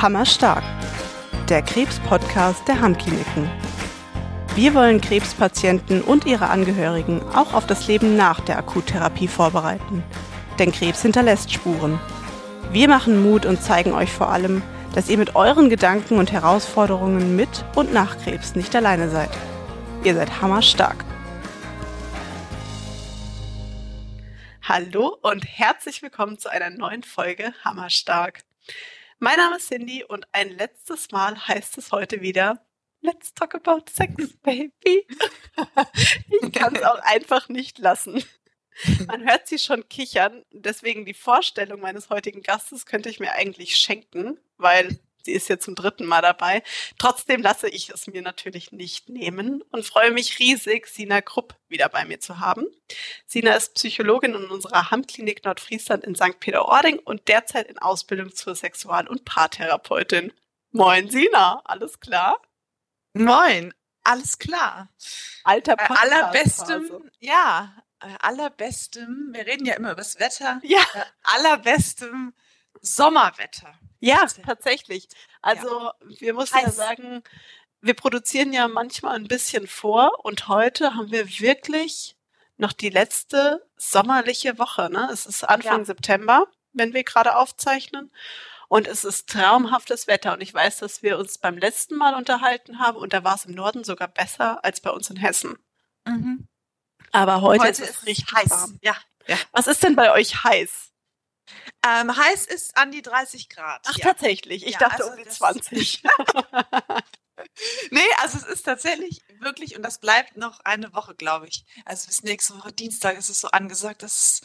Hammerstark, der Krebs-Podcast der Hammkliniken. Wir wollen Krebspatienten und ihre Angehörigen auch auf das Leben nach der Akuttherapie vorbereiten. Denn Krebs hinterlässt Spuren. Wir machen Mut und zeigen euch vor allem, dass ihr mit euren Gedanken und Herausforderungen mit und nach Krebs nicht alleine seid. Ihr seid hammerstark. Hallo und herzlich willkommen zu einer neuen Folge Hammerstark. Mein Name ist Cindy und ein letztes Mal heißt es heute wieder Let's talk about sex, baby. ich kann es auch einfach nicht lassen. Man hört sie schon kichern, deswegen die Vorstellung meines heutigen Gastes könnte ich mir eigentlich schenken, weil sie ist jetzt zum dritten Mal dabei. Trotzdem lasse ich es mir natürlich nicht nehmen und freue mich riesig, Sina Krupp wieder bei mir zu haben. Sina ist Psychologin in unserer Hammklinik Nordfriesland in St. Peter-Ording und derzeit in Ausbildung zur Sexual- und Paartherapeutin. Moin, Sina, alles klar? Moin, alles klar. Alter Podcast allerbestem, ja, allerbestem, wir reden ja immer über das Wetter, Ja, allerbestem Sommerwetter. ja, tatsächlich. Also wir mussten ja Heiß. sagen, wir produzieren ja manchmal ein bisschen vor und heute haben wir wirklich noch die letzte sommerliche Woche. Ne? Es ist Anfang Ja. September, wenn wir gerade aufzeichnen. Und es ist traumhaftes Wetter. Und ich weiß, dass wir uns beim letzten Mal unterhalten haben und da war es im Norden sogar besser als bei uns in Hessen. Mhm. Aber heute, Heute ist es richtig heiß. warm. Ja. Was ist denn bei euch heiß? Ähm, heiß ist an die 30 Grad. Ach, ja. tatsächlich. Ich Ja, dachte also um die das- 20. Nee, also es ist tatsächlich wirklich, und das bleibt noch eine Woche, glaube ich. Also bis nächste Woche Dienstag ist es so angesagt, dass,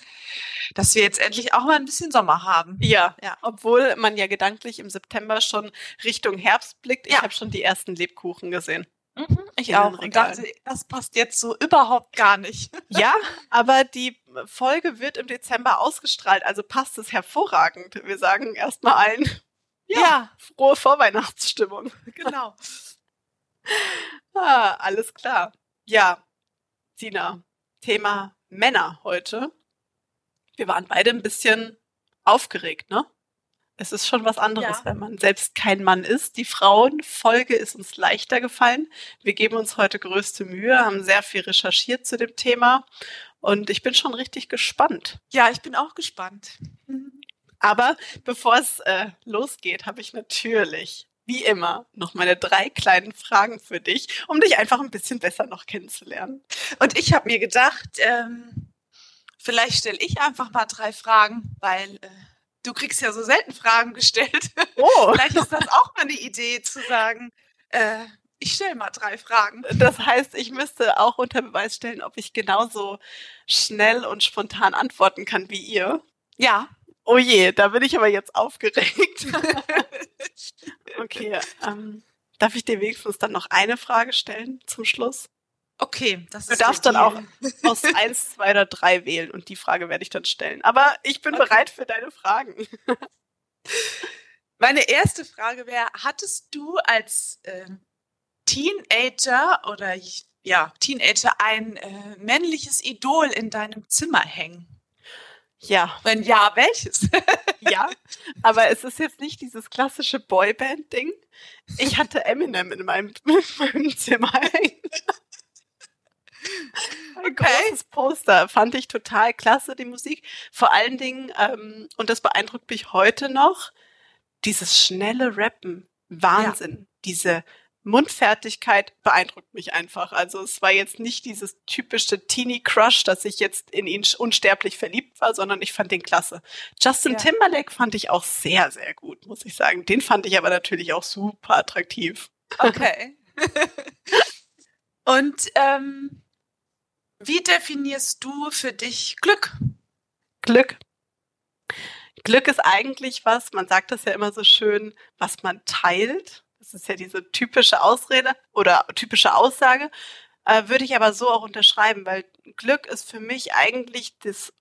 dass wir jetzt endlich auch mal ein bisschen Sommer haben. Ja, Ja. obwohl man ja gedanklich im September schon Richtung Herbst blickt. Ich Ja. habe schon die ersten Lebkuchen gesehen. Ich auch. Und dachte, das passt jetzt so überhaupt gar nicht. Ja, aber die Folge wird im Dezember ausgestrahlt, also passt es hervorragend. Wir sagen erstmal allen Ja. frohe Vorweihnachtsstimmung. genau. Ah, alles klar. Ja, Tina, Thema Männer heute. Wir waren beide ein bisschen aufgeregt, ne? Es ist schon was anderes, Ja. wenn man selbst kein Mann ist. Die Frauenfolge ist uns leichter gefallen. Wir geben uns heute größte Mühe, haben sehr viel recherchiert zu dem Thema und ich bin schon richtig gespannt. Ja, ich bin auch gespannt. Aber bevor es äh, losgeht, habe ich natürlich, wie immer, noch meine drei kleinen Fragen für dich, um dich einfach ein bisschen besser noch kennenzulernen. Und ich habe mir gedacht, ähm, vielleicht stelle ich einfach mal drei Fragen, weil äh, du kriegst ja so selten Fragen gestellt. Oh, vielleicht ist das auch mal eine Idee zu sagen, äh, ich stelle mal drei Fragen. das heißt, ich müsste auch unter Beweis stellen, ob ich genauso schnell und spontan antworten kann wie ihr. Ja. Oh je, da bin ich aber jetzt aufgeregt. Okay, ähm, darf ich dir wenigstens dann noch eine Frage stellen zum Schluss? Okay, das Du ist darfst dann auch aus eins, zwei oder drei wählen und die Frage werde ich dann stellen. Aber ich bin Okay. bereit für deine Fragen. Meine erste Frage wäre, hattest du als ähm, Teenager oder ja, Teenager ein äh, männliches Idol in deinem Zimmer hängen? Ja, Wenn ja, welches? ja. Aber es ist jetzt nicht dieses klassische Boyband-Ding. Ich hatte Eminem in meinem, in meinem Zimmer hängen. Ein Okay. großes Poster. Fand ich total klasse, die Musik. Vor allen Dingen, ähm, und das beeindruckt mich heute noch, dieses schnelle Rappen. Wahnsinn. Diese Mundfertigkeit beeindruckt mich einfach. Also es war jetzt nicht dieses typische Teenie-Crush, dass ich jetzt in ihn unsterblich verliebt war, sondern ich fand den klasse. Justin Ja. Timberlake fand ich auch sehr, sehr gut, muss ich sagen. Den fand ich aber natürlich auch super attraktiv. Okay. Und ähm, wie definierst du für dich Glück? Glück. Glück ist eigentlich was, man sagt das ja immer so schön, was man teilt. Das ist ja diese typische Ausrede oder typische Aussage. Äh, würde ich aber so auch unterschreiben, weil Glück ist für mich eigentlich das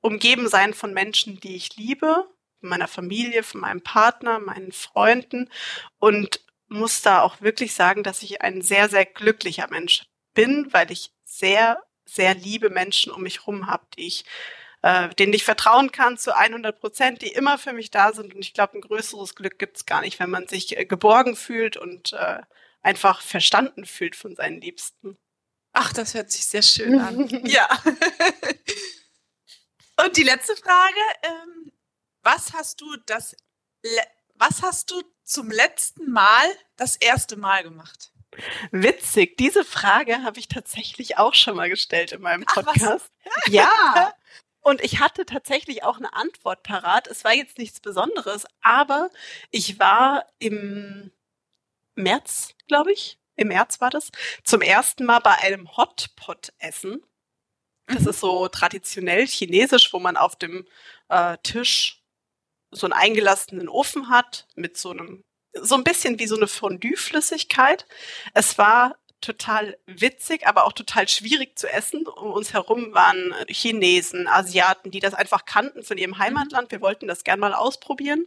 Umgebensein von Menschen, die ich liebe, von meiner Familie, von meinem Partner, meinen Freunden und muss da auch wirklich sagen, dass ich ein sehr, sehr glücklicher Mensch bin, weil ich sehr, sehr liebe Menschen um mich rum habe, die ich äh, denen ich vertrauen kann zu 100 Prozent, die immer für mich da sind. Und ich glaube, ein größeres Glück gibt's gar nicht, wenn man sich äh, geborgen fühlt und äh, einfach verstanden fühlt von seinen Liebsten. Ach, das hört sich sehr schön an. ja. und die letzte Frage, ähm, was hast du das, was hast du zum letzten Mal das erste Mal gemacht? Witzig, diese Frage habe ich tatsächlich auch schon mal gestellt in meinem Podcast. Ach, ja. Und ich hatte tatsächlich auch eine Antwort parat. Es war jetzt nichts Besonderes, aber ich war im März, glaube ich, im März war das, zum ersten Mal bei einem Hotpot essen. Das mhm. ist so traditionell chinesisch, wo man auf dem äh, Tisch so einen eingelassenen Ofen hat mit so einem so ein bisschen wie so eine Fondue-Flüssigkeit. Es war total witzig, aber auch total schwierig zu essen. Um uns herum waren Chinesen, Asiaten, die das einfach kannten von ihrem Heimatland. Wir wollten das gern mal ausprobieren.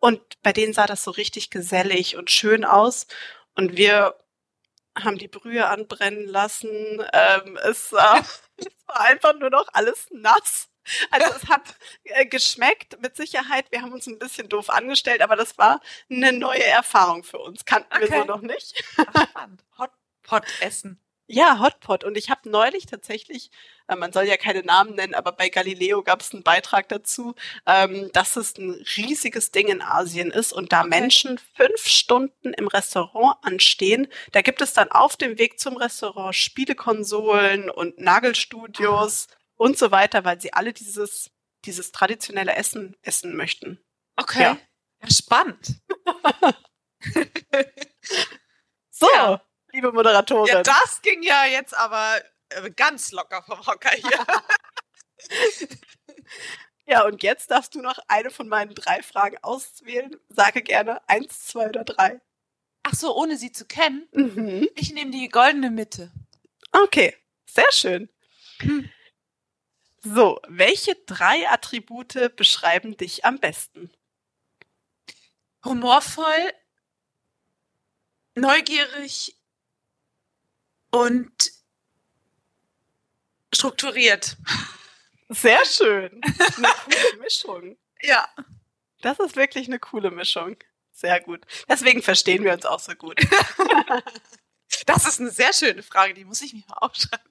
Und bei denen sah das so richtig gesellig und schön aus. Und wir haben die Brühe anbrennen lassen. Ähm, es, sah, es war einfach nur noch alles nass. Also es hat äh, geschmeckt, mit Sicherheit. Wir haben uns ein bisschen doof angestellt, aber das war eine neue Erfahrung für uns. Kannten okay. wir so noch nicht. Hotpot essen. Ja, Hotpot. Und ich habe neulich tatsächlich, äh, man soll ja keine Namen nennen, aber bei Galileo gab es einen Beitrag dazu, ähm, dass es ein riesiges Ding in Asien ist und da okay. Menschen fünf Stunden im Restaurant anstehen. Da gibt es dann auf dem Weg zum Restaurant Spielekonsolen und Nagelstudios. Aha und so weiter, weil sie alle dieses, dieses traditionelle Essen essen möchten. Okay. Ja, ja spannend. so, ja. liebe Moderatorin. Ja, das ging ja jetzt aber äh, ganz locker vom Hocker hier. ja, und jetzt darfst du noch eine von meinen drei Fragen auswählen. Sage gerne eins, zwei oder drei. Ach so, ohne sie zu kennen? Mhm. Ich nehme die goldene Mitte. Okay, sehr schön. Hm. So, welche drei Attribute beschreiben dich am besten? Humorvoll, neugierig und strukturiert. Sehr schön. Eine coole Mischung. Ja. Das ist wirklich eine coole Mischung. Sehr gut. Deswegen verstehen wir uns auch so gut. Das ist eine sehr schöne Frage, die muss ich mir mal aufschreiben.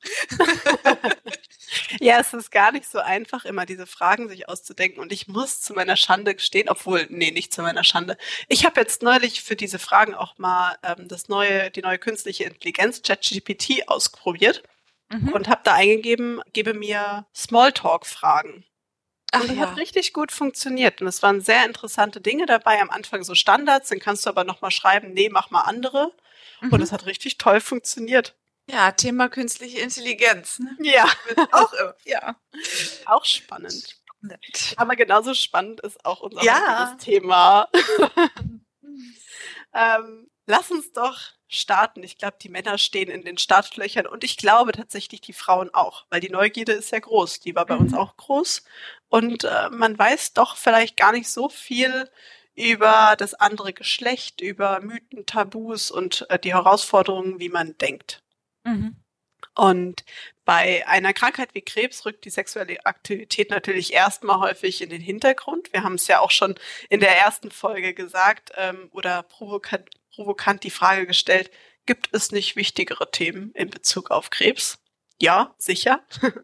ja, es ist gar nicht so einfach, immer diese Fragen sich auszudenken. Und ich muss zu meiner Schande gestehen, obwohl, nee, nicht zu meiner Schande. Ich habe jetzt neulich für diese Fragen auch mal ähm, das neue, die neue künstliche Intelligenz, ChatGPT, ausprobiert mhm. und habe da eingegeben, gebe mir Smalltalk-Fragen. Ach, und das ja. hat richtig gut funktioniert. Und es waren sehr interessante Dinge dabei. Am Anfang so Standards, dann kannst du aber nochmal schreiben, nee, mach mal andere. Mhm. Und es hat richtig toll funktioniert. Ja, Thema künstliche Intelligenz. Ne? Ja. auch, ja. Auch spannend. Aber genauso spannend ist auch unser ja. Thema. ähm, lass uns doch starten. Ich glaube, die Männer stehen in den Startlöchern und ich glaube tatsächlich die Frauen auch, weil die Neugierde ist ja groß. Die war bei mhm. uns auch groß und äh, man weiß doch vielleicht gar nicht so viel über das andere Geschlecht, über Mythen, Tabus und äh, die Herausforderungen, wie man denkt. Mhm. Und bei einer Krankheit wie Krebs rückt die sexuelle Aktivität natürlich erstmal häufig in den Hintergrund. Wir haben es ja auch schon in der ersten Folge gesagt ähm, oder provokant, provokant die Frage gestellt, gibt es nicht wichtigere Themen in Bezug auf Krebs? Ja, sicher.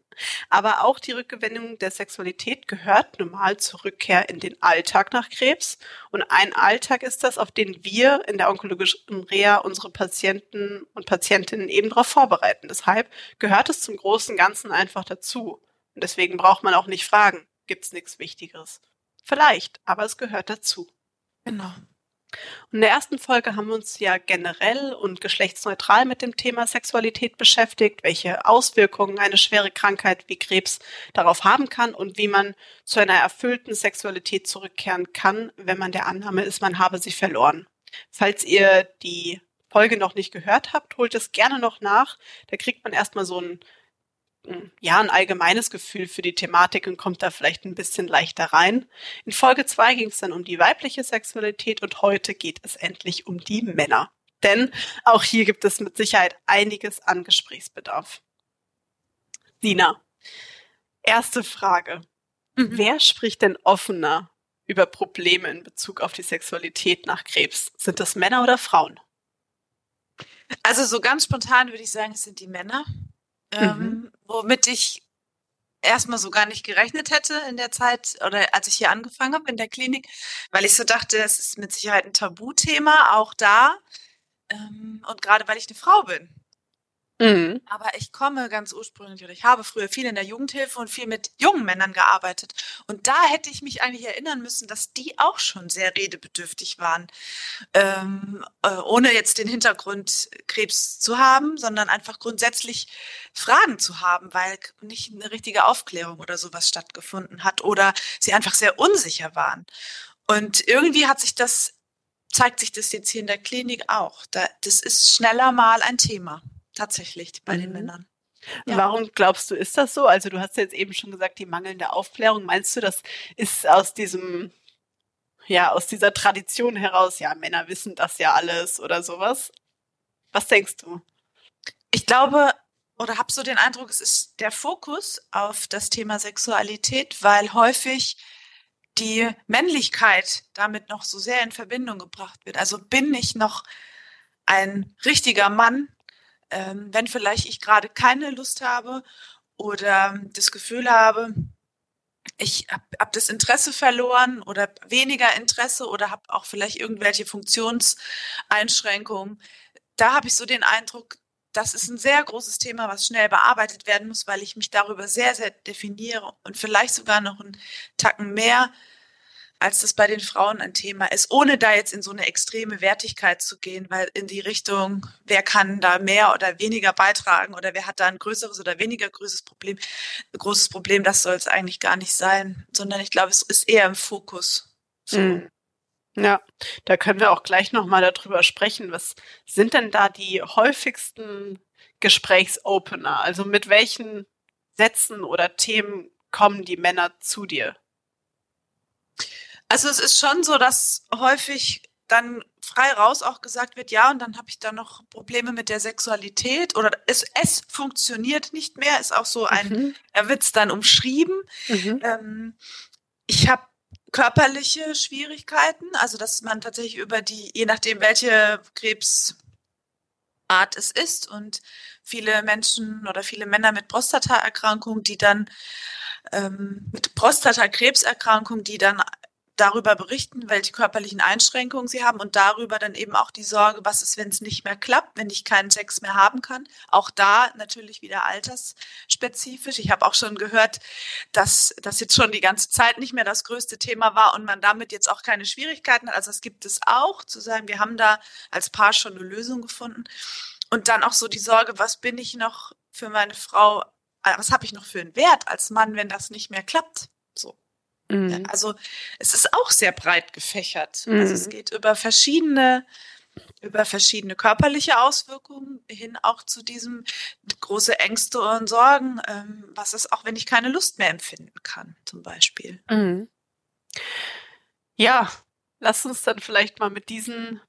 Aber auch die Rückgewinnung der Sexualität gehört normal zur Rückkehr in den Alltag nach Krebs. Und ein Alltag ist das, auf den wir in der onkologischen Reha unsere Patienten und Patientinnen eben darauf vorbereiten. Deshalb gehört es zum großen Ganzen einfach dazu. Und deswegen braucht man auch nicht fragen, gibt's nichts Wichtigeres? Vielleicht, aber es gehört dazu. Genau. In der ersten Folge haben wir uns ja generell und geschlechtsneutral mit dem Thema Sexualität beschäftigt, welche Auswirkungen eine schwere Krankheit wie Krebs darauf haben kann und wie man zu einer erfüllten Sexualität zurückkehren kann, wenn man der Annahme ist, man habe sie verloren. Falls ihr die Folge noch nicht gehört habt, holt es gerne noch nach. Da kriegt man erstmal so ein ja, ein allgemeines Gefühl für die Thematik und kommt da vielleicht ein bisschen leichter rein. In Folge zwei ging es dann um die weibliche Sexualität und heute geht es endlich um die Männer. Denn auch hier gibt es mit Sicherheit einiges an Gesprächsbedarf. Sina, Erste Frage. Mhm. Wer spricht denn offener über Probleme in Bezug auf die Sexualität nach Krebs? Sind das Männer oder Frauen? Also so ganz spontan würde ich sagen, es sind die Männer, ähm, mhm. womit ich erstmal so gar nicht gerechnet hätte in der Zeit oder als ich hier angefangen habe in der Klinik, weil ich so dachte, es ist mit Sicherheit ein Tabuthema, auch da. Ähm, und gerade weil ich eine Frau bin. Mhm. Aber ich komme ganz ursprünglich oder ich habe früher viel in der Jugendhilfe und viel mit jungen Männern gearbeitet. Und da hätte ich mich eigentlich erinnern müssen, dass die auch schon sehr redebedürftig waren. Ähm, äh, ohne jetzt den Hintergrund Krebs zu haben, sondern einfach grundsätzlich Fragen zu haben, weil nicht eine richtige Aufklärung oder sowas stattgefunden hat oder sie einfach sehr unsicher waren. Und irgendwie hat sich das, zeigt sich das jetzt hier in der Klinik auch. Da, das ist schneller mal ein Thema tatsächlich bei mhm. den Männern. Ja. Warum glaubst du, ist das so? Also du hast jetzt eben schon gesagt, die mangelnde Aufklärung. Meinst du, das ist aus diesem, ja, aus dieser Tradition heraus, ja, Männer wissen das ja alles oder sowas? Was denkst du? Ich glaube oder habe so den Eindruck, es ist der Fokus auf das Thema Sexualität, weil häufig die Männlichkeit damit noch so sehr in Verbindung gebracht wird. Also bin ich noch ein richtiger Mann, ähm, wenn vielleicht ich gerade keine Lust habe oder das Gefühl habe, ich habe hab das Interesse verloren oder weniger Interesse oder habe auch vielleicht irgendwelche Funktionseinschränkungen. Da habe ich so den Eindruck, das ist ein sehr großes Thema, was schnell bearbeitet werden muss, weil ich mich darüber sehr, sehr definiere und vielleicht sogar noch einen Tacken mehr als das bei den Frauen ein Thema ist, ohne da jetzt in so eine extreme Wertigkeit zu gehen, weil in die Richtung, wer kann da mehr oder weniger beitragen oder wer hat da ein größeres oder weniger größeres Problem, großes Problem, das soll es eigentlich gar nicht sein, sondern ich glaube, es ist eher im Fokus. So. Mhm. Ja, da können wir auch gleich nochmal darüber sprechen. Was sind denn da die häufigsten Gesprächsopener? Also mit welchen Sätzen oder Themen kommen die Männer zu dir? Also es ist schon so, dass häufig dann frei raus auch gesagt wird, ja, und dann habe ich da noch Probleme mit der Sexualität oder es, es funktioniert nicht mehr, ist auch so ein, mhm. er wird es dann umschrieben. Mhm. Ähm, ich habe körperliche Schwierigkeiten, also dass man tatsächlich über die, je nachdem welche Krebsart es ist und viele Menschen oder viele Männer mit Prostataerkrankung, die dann ähm, mit Prostatakrebserkrankung, die dann darüber berichten, welche körperlichen Einschränkungen sie haben und darüber dann eben auch die Sorge, was ist, wenn es nicht mehr klappt, wenn ich keinen Sex mehr haben kann. Auch da natürlich wieder altersspezifisch. Ich habe auch schon gehört, dass das jetzt schon die ganze Zeit nicht mehr das größte Thema war und man damit jetzt auch keine Schwierigkeiten hat. Also es gibt es auch, zu sagen, wir haben da als Paar schon eine Lösung gefunden. Und dann auch so die Sorge, was bin ich noch für meine Frau, äh, was habe ich noch für einen Wert als Mann, wenn das nicht mehr klappt? So. Mhm. Also es ist auch sehr breit gefächert. Mhm. Also es mhm. geht über verschiedene über verschiedene körperliche Auswirkungen hin auch zu diesem große Ängste und Sorgen, ähm, was ist auch, wenn ich keine Lust mehr empfinden kann, zum Beispiel. Mhm. Ja, lass uns dann vielleicht mal mit diesen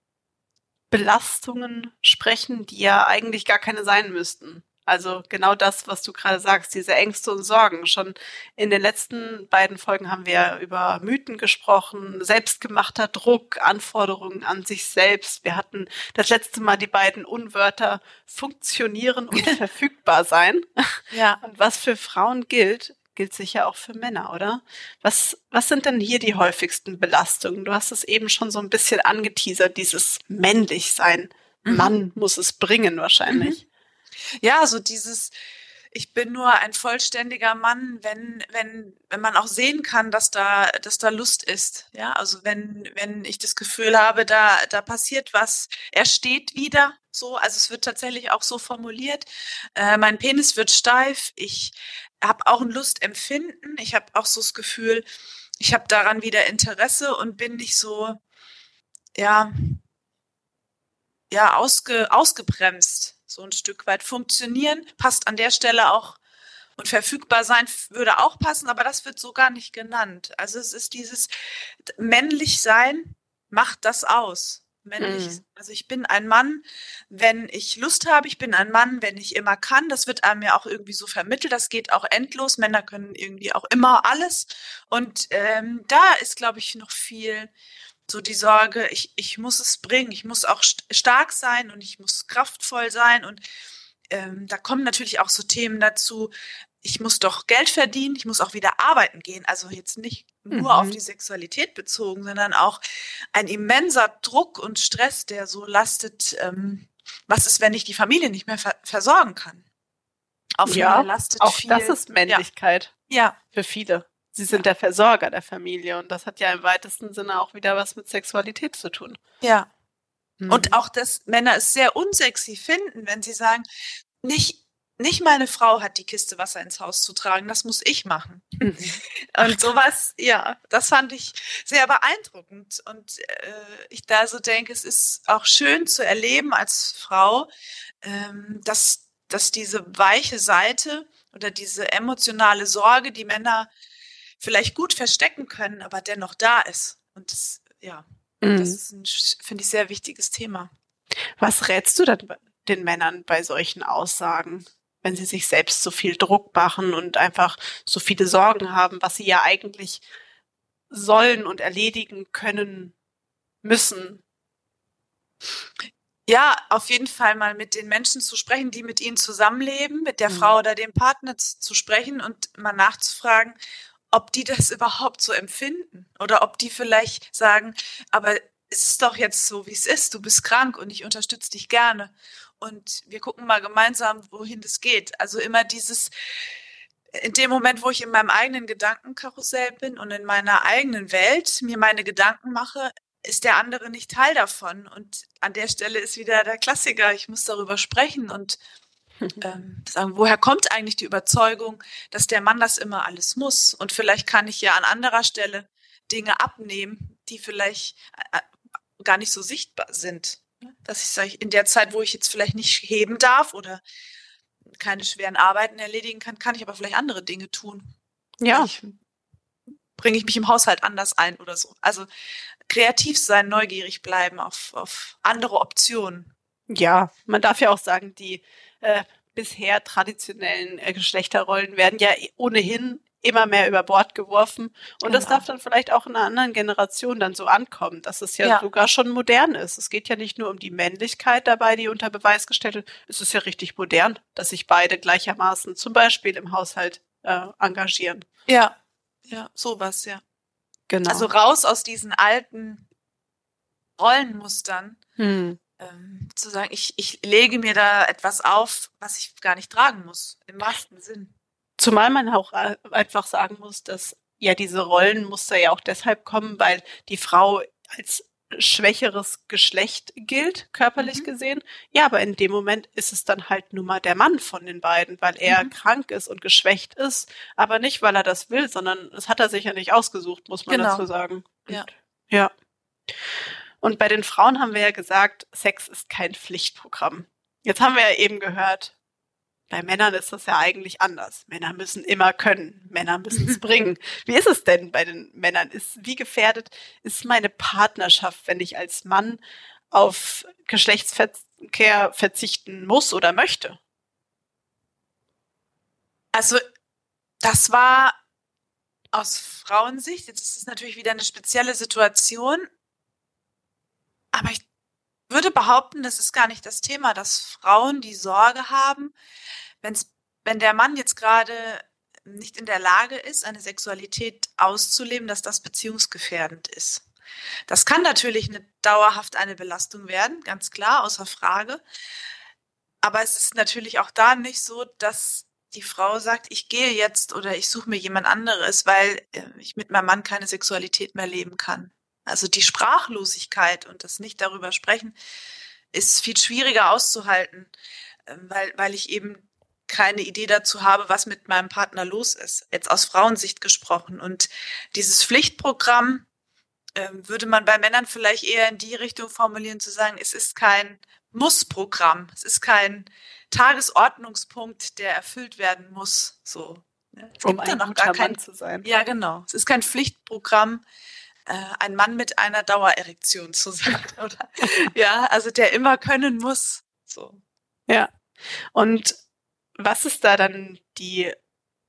Belastungen sprechen, die ja eigentlich gar keine sein müssten. Also genau das, was du gerade sagst, diese Ängste und Sorgen. Schon in den letzten beiden Folgen haben wir über Mythen gesprochen, selbstgemachter Druck, Anforderungen an sich selbst. Wir hatten das letzte Mal die beiden Unwörter funktionieren und verfügbar sein. Ja. Und was für Frauen gilt, gilt sicher auch für Männer, oder? Was, was sind denn hier die häufigsten Belastungen? Du hast es eben schon so ein bisschen angeteasert, dieses männlich sein. Mhm. Mann muss es bringen wahrscheinlich. Mhm. Ja, so dieses, ich bin nur ein vollständiger Mann, wenn, wenn, wenn man auch sehen kann, dass da, dass da Lust ist. Ja, also wenn, wenn ich das Gefühl habe, da, da passiert was, er steht wieder so, also es wird tatsächlich auch so formuliert. Äh, mein Penis wird steif, ich habe auch ein Lustempfinden, ich habe auch so das Gefühl, ich habe daran wieder Interesse und bin nicht so, ja, ja, ausge, ausgebremst so ein Stück weit funktionieren, passt an der Stelle auch und verfügbar sein würde auch passen, aber das wird so gar nicht genannt. Also es ist dieses männlich sein macht das aus. männlich. Mhm. Also ich bin ein Mann, wenn ich Lust habe. Ich bin ein Mann, wenn ich immer kann. Das wird einem ja auch irgendwie so vermittelt. Das geht auch endlos. Männer können irgendwie auch immer alles. Und ähm, da ist, glaube ich, noch viel so die Sorge, ich, ich muss es bringen. Ich muss auch st stark sein und ich muss kraftvoll sein. Und ähm, da kommen natürlich auch so Themen dazu. Ich muss doch Geld verdienen, ich muss auch wieder arbeiten gehen. Also jetzt nicht nur Mhm. auf die Sexualität bezogen, sondern auch ein immenser Druck und Stress, der so lastet. Ähm, was ist, wenn ich die Familie nicht mehr ver versorgen kann? Auf Ja, lastet Auch viel. das ist Männlichkeit Ja, für viele. Sie sind der Versorger der Familie und das hat ja im weitesten Sinne auch wieder was mit Sexualität zu tun. ja. Mhm. Und auch, dass Männer es sehr unsexy finden, wenn sie sagen, nicht, nicht meine Frau hat die Kiste Wasser ins Haus zu tragen, das muss ich machen. Mhm. Und sowas, ja, das fand ich sehr beeindruckend. Und äh, ich da so denke, es ist auch schön zu erleben als Frau, ähm, dass, dass diese weiche Seite oder diese emotionale Sorge, die Männer vielleicht gut verstecken können, aber dennoch da ist. Und das, ja, das Mhm. ist ein, finde ich, sehr wichtiges Thema. Was rätst du denn den Männern bei solchen Aussagen, wenn sie sich selbst so viel Druck machen und einfach so viele Sorgen haben, was sie ja eigentlich sollen und erledigen können müssen? Ja, auf jeden Fall mal mit den Menschen zu sprechen, die mit ihnen zusammenleben, mit der Mhm. Frau oder dem Partner zu sprechen und mal nachzufragen, ob die das überhaupt so empfinden oder ob die vielleicht sagen, aber es ist doch jetzt so, wie es ist, du bist krank und ich unterstütze dich gerne und wir gucken mal gemeinsam, wohin das geht. Also immer dieses, in dem Moment, wo ich in meinem eigenen Gedankenkarussell bin und in meiner eigenen Welt mir meine Gedanken mache, ist der andere nicht Teil davon. Und an der Stelle ist wieder der Klassiker, ich muss darüber sprechen und ähm, sagen, woher kommt eigentlich die Überzeugung, dass der Mann das immer alles muss? Und vielleicht kann ich ja an anderer Stelle Dinge abnehmen, die vielleicht äh, gar nicht so sichtbar sind. Dass ich sage, in der Zeit, wo ich jetzt vielleicht nicht heben darf oder keine schweren Arbeiten erledigen kann, kann ich aber vielleicht andere Dinge tun. Ja, bringe ich mich im Haushalt anders ein oder so. Also kreativ sein, neugierig bleiben auf, auf andere Optionen. ja, man darf ja auch sagen, die äh, bisher traditionellen äh, Geschlechterrollen werden ja ohnehin immer mehr über Bord geworfen. Und das Genau. darf dann vielleicht auch in einer anderen Generation dann so ankommen, dass es ja, Ja. sogar schon modern ist. Es geht ja nicht nur um die Männlichkeit dabei, die unter Beweis gestellt wird. Es ist ja richtig modern, dass sich beide gleichermaßen zum Beispiel im Haushalt äh, engagieren. Ja, ja, sowas, ja. Genau. Also raus aus diesen alten Rollenmustern, hm. Ähm, zu sagen, ich, ich lege mir da etwas auf, was ich gar nicht tragen muss, im wahrsten Sinn. Zumal man auch äh, einfach sagen muss, dass ja diese Rollenmuster ja auch deshalb kommen, weil die Frau als schwächeres Geschlecht gilt, körperlich Mhm. gesehen. Ja, aber in dem Moment ist es dann halt nun mal der Mann von den beiden, weil er Mhm. krank ist und geschwächt ist, aber nicht, weil er das will, sondern das hat er sich ja nicht ausgesucht, muss man Genau. dazu sagen. Und, Ja. Ja. Und bei den Frauen haben wir ja gesagt, Sex ist kein Pflichtprogramm. Jetzt haben wir ja eben gehört, bei Männern ist das ja eigentlich anders. Männer müssen immer können. Männer müssen es bringen. Wie ist es denn bei den Männern? Ist, wie gefährdet ist meine Partnerschaft, wenn ich als Mann auf Geschlechtsverkehr verzichten muss oder möchte? Also, das war aus Frauensicht, jetzt ist es natürlich wieder eine spezielle Situation, aber ich würde behaupten, das ist gar nicht das Thema, dass Frauen die Sorge haben, wenn's, wenn der Mann jetzt gerade nicht in der Lage ist, eine Sexualität auszuleben, dass das beziehungsgefährdend ist. Das kann natürlich eine, dauerhaft eine Belastung werden, ganz klar, außer Frage. Aber es ist natürlich auch da nicht so, dass die Frau sagt, ich gehe jetzt oder ich suche mir jemand anderes, weil äh, ich mit meinem Mann keine Sexualität mehr leben kann. Also die Sprachlosigkeit und das nicht darüber sprechen ist viel schwieriger auszuhalten, ähm, weil, weil ich eben keine Idee dazu habe, was mit meinem Partner los ist. Jetzt aus Frauensicht gesprochen. Und dieses Pflichtprogramm ähm, würde man bei Männern vielleicht eher in die Richtung formulieren, zu sagen, es ist kein Muss-Programm, es ist kein Tagesordnungspunkt, der erfüllt werden muss. So. ne? Es Um ein noch guter gar kein Mann zu sein. ja, genau. Es ist kein Pflichtprogramm. Äh, ein Mann mit einer Dauererektion zu sein, oder? ja, also der immer können muss. So. Ja. Und was ist da dann die